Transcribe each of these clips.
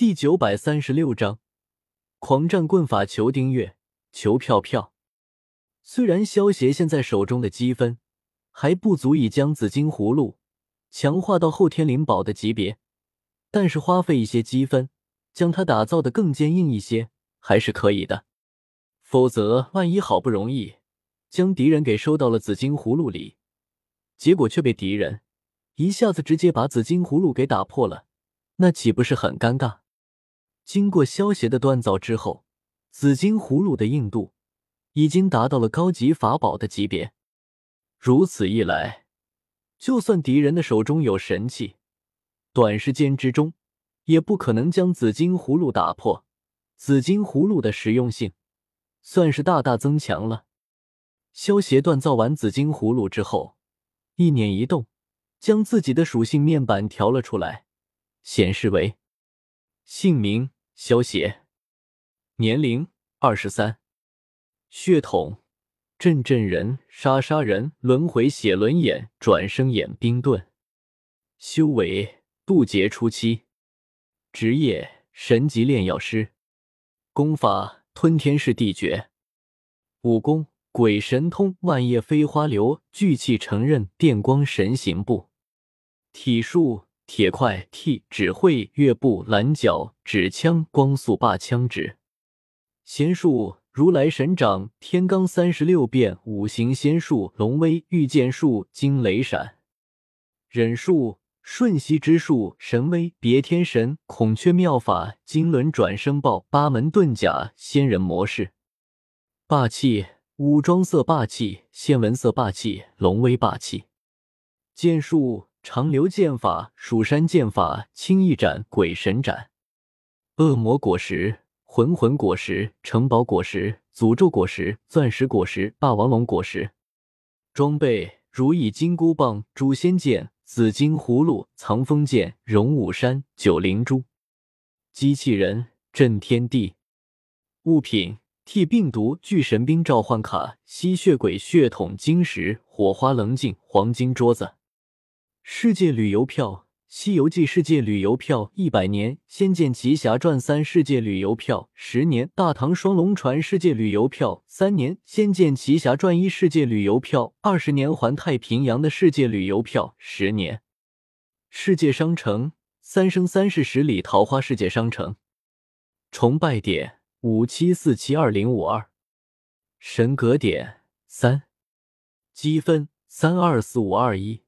第九百三十六章狂战棍法，求订阅，求票票。虽然萧协现在手中的积分还不足以将紫金葫芦强化到后天灵宝的级别，但是花费一些积分将它打造的更坚硬一些还是可以的。否则，万一好不容易将敌人给收到了紫金葫芦里，结果却被敌人一下子直接把紫金葫芦给打破了，那岂不是很尴尬？经过萧协的锻造之后，紫金葫芦的硬度已经达到了高级法宝的级别。如此一来，就算敌人的手中有神器，短时间之中也不可能将紫金葫芦打破。紫金葫芦的实用性算是大大增强了。萧协锻造完紫金葫芦之后，一念一动，将自己的属性面板调了出来，显示为姓名。萧协，年龄二十三，血统震震人、杀杀人、轮回血轮眼、转生眼、冰盾，修为渡劫初期，职业神级炼药师，功法吞天噬地诀，武功鬼神通、万叶飞花流、聚气成刃、电光神行步，体术。铁块、T 指挥、月步、蓝角、指枪、光速霸枪指，仙术如来神掌、天罡三十六变、五行仙术、龙威、御剑术、惊雷闪，忍术瞬息之术、神威、别天神、孔雀妙法、金轮转生爆、八门遁甲、仙人模式，霸气武装色霸气、仙纹色霸气、龙威霸气，剑术。长留剑法、蜀山剑法、青翼斩、鬼神斩、恶魔果实、魂魂果实、城堡果实、诅咒果实、钻石果实、霸王龙果实。装备：如意金箍棒、诛仙剑、紫金葫芦、藏风剑、荣武山、九灵珠。机器人：震天地。物品：替病毒、巨神兵召唤卡、吸血鬼血统晶石、火花棱镜、黄金桌子。世界旅游票，《西游记》世界旅游票一百年，《仙剑奇侠传三》世界旅游票十年，《大唐双龙传》世界旅游票三年，《仙剑奇侠传一》世界旅游票二十年，环太平洋的世界旅游票十年。世界商城，三生三世十里桃花世界商城。崇拜点五七四七二零五二，神格点三，积分三二四五二一。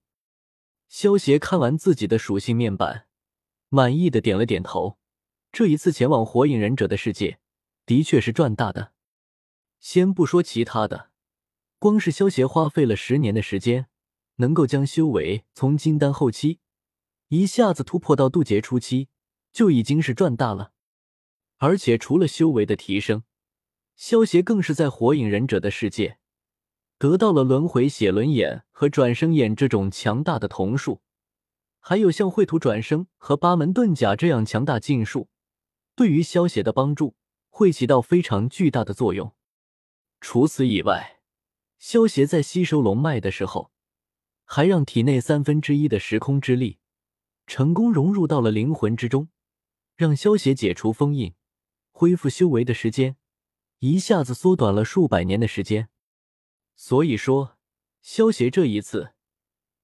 萧协看完自己的属性面板，满意的点了点头。这一次前往火影忍者的世界，的确是赚大的。先不说其他的，光是萧协花费了十年的时间，能够将修为从金丹后期一下子突破到渡劫初期，就已经是赚大了。而且除了修为的提升，萧协更是在火影忍者的世界。得到了轮回血轮眼和转生眼这种强大的瞳术，还有像绘图转生和八门遁甲这样强大禁术，对于消邪的帮助会起到非常巨大的作用。除此以外，消邪在吸收龙脉的时候，还让体内三分之一的时空之力成功融入到了灵魂之中，让消邪解除封印、恢复修为的时间一下子缩短了数百年的时间。所以说，萧协这一次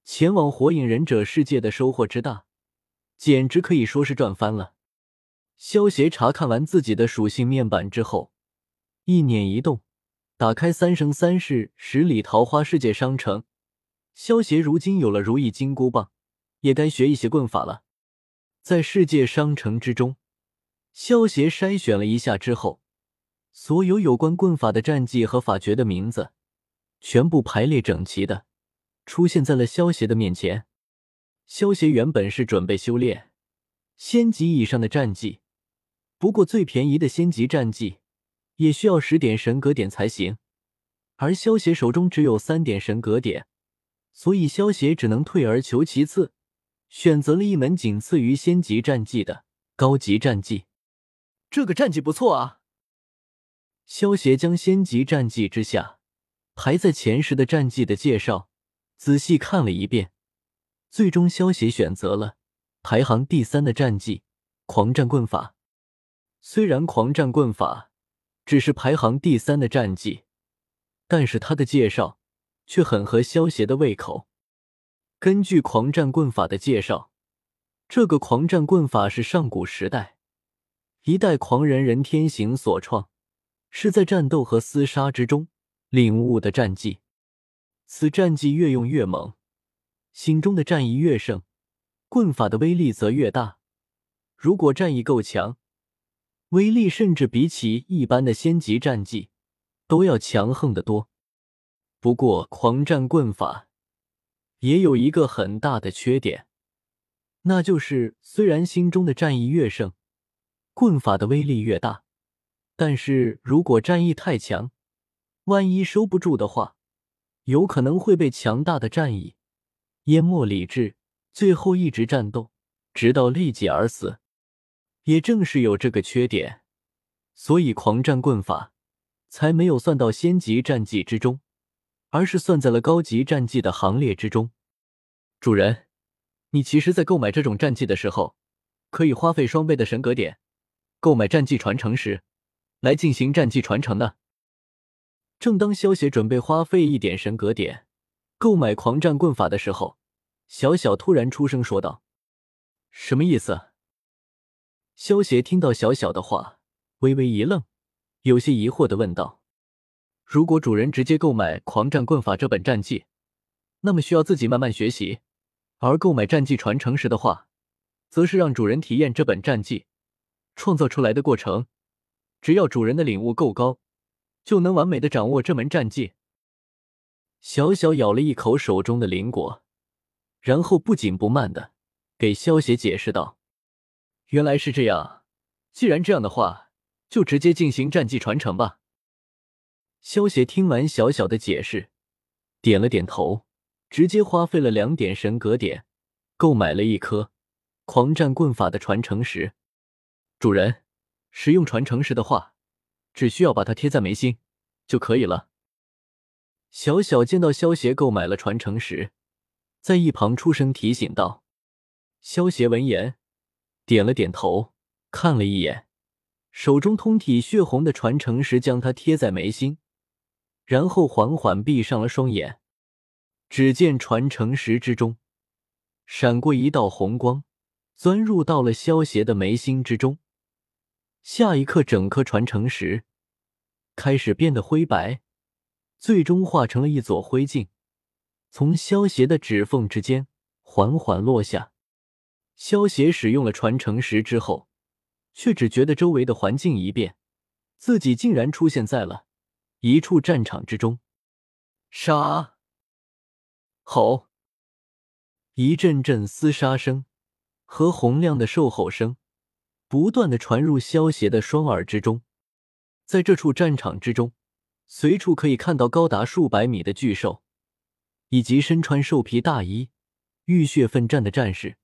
前往火影忍者世界的收获之大，简直可以说是赚翻了。萧协查看完自己的属性面板之后，一念一动，打开三生三世十里桃花世界商城。萧协如今有了如意金箍棒，也该学一些棍法了。在世界商城之中，萧协筛选了一下之后，所有有关棍法的战绩和法诀的名字。全部排列整齐的出现在了萧协的面前。萧协原本是准备修炼仙级以上的战绩，不过最便宜的仙级战绩也需要十点神格点才行，而萧协手中只有三点神格点，所以萧协只能退而求其次，选择了一门仅次于仙级战绩的高级战绩。这个战绩不错啊！萧协将仙级战绩之下。排在前十的战绩的介绍，仔细看了一遍，最终萧协选择了排行第三的战绩——狂战棍法。虽然狂战棍法只是排行第三的战绩，但是他的介绍却很合萧协的胃口。根据狂战棍法的介绍，这个狂战棍法是上古时代一代狂人任天行所创，是在战斗和厮杀之中领悟的战技。此战技越用越猛，心中的战意越盛，棍法的威力则越大。如果战意够强，威力甚至比起一般的仙级战技都要强横得多。不过，狂战棍法也有一个很大的缺点，那就是虽然心中的战意越盛，棍法的威力越大，但是如果战意太强，万一收不住的话，有可能会被强大的战意淹没理智，最后一直战斗，直到力竭而死。也正是有这个缺点，所以狂战棍法才没有算到仙级战绩之中，而是算在了高级战绩的行列之中。主人，你其实，在购买这种战绩的时候，可以花费双倍的神格点购买战绩传承时，来进行战绩传承的。正当萧协准备花费一点神格点购买狂战棍法的时候，小小突然出声说道：“什么意思？”萧协听到小小的话，微微一愣，有些疑惑的问道：“如果主人直接购买《狂战棍法》这本战技，那么需要自己慢慢学习；而购买战绩传承时的话，则是让主人体验这本战绩创造出来的过程。只要主人的领悟够高，就能完美的掌握这门战技。”小小咬了一口手中的灵果，然后不紧不慢的给萧协解释道。原来是这样，既然这样的话，就直接进行战绩传承吧。萧协听完小小的解释，点了点头，直接花费了两点神格点，购买了一颗狂战棍法的传承石。主人，使用传承石的话，只需要把它贴在眉心就可以了。小小见到萧协购买了传承石，在一旁出声提醒道。萧协闻言。点了点头，看了一眼手中通体血红的传承石，将它贴在眉心，然后缓缓闭上了双眼。只见传承石之中闪过一道红光，钻入到了萧邪的眉心之中。下一刻，整颗传承石开始变得灰白，最终化成了一撮灰烬，从萧邪的指缝之间缓缓落下。萧协使用了传承石之后，却只觉得周围的环境一变，自己竟然出现在了一处战场之中。杀！吼！一阵阵厮杀声和洪亮的兽吼声不断的传入萧协的双耳之中。在这处战场之中，随处可以看到高达数百米的巨兽，以及身穿兽皮大衣、浴血奋战的战士。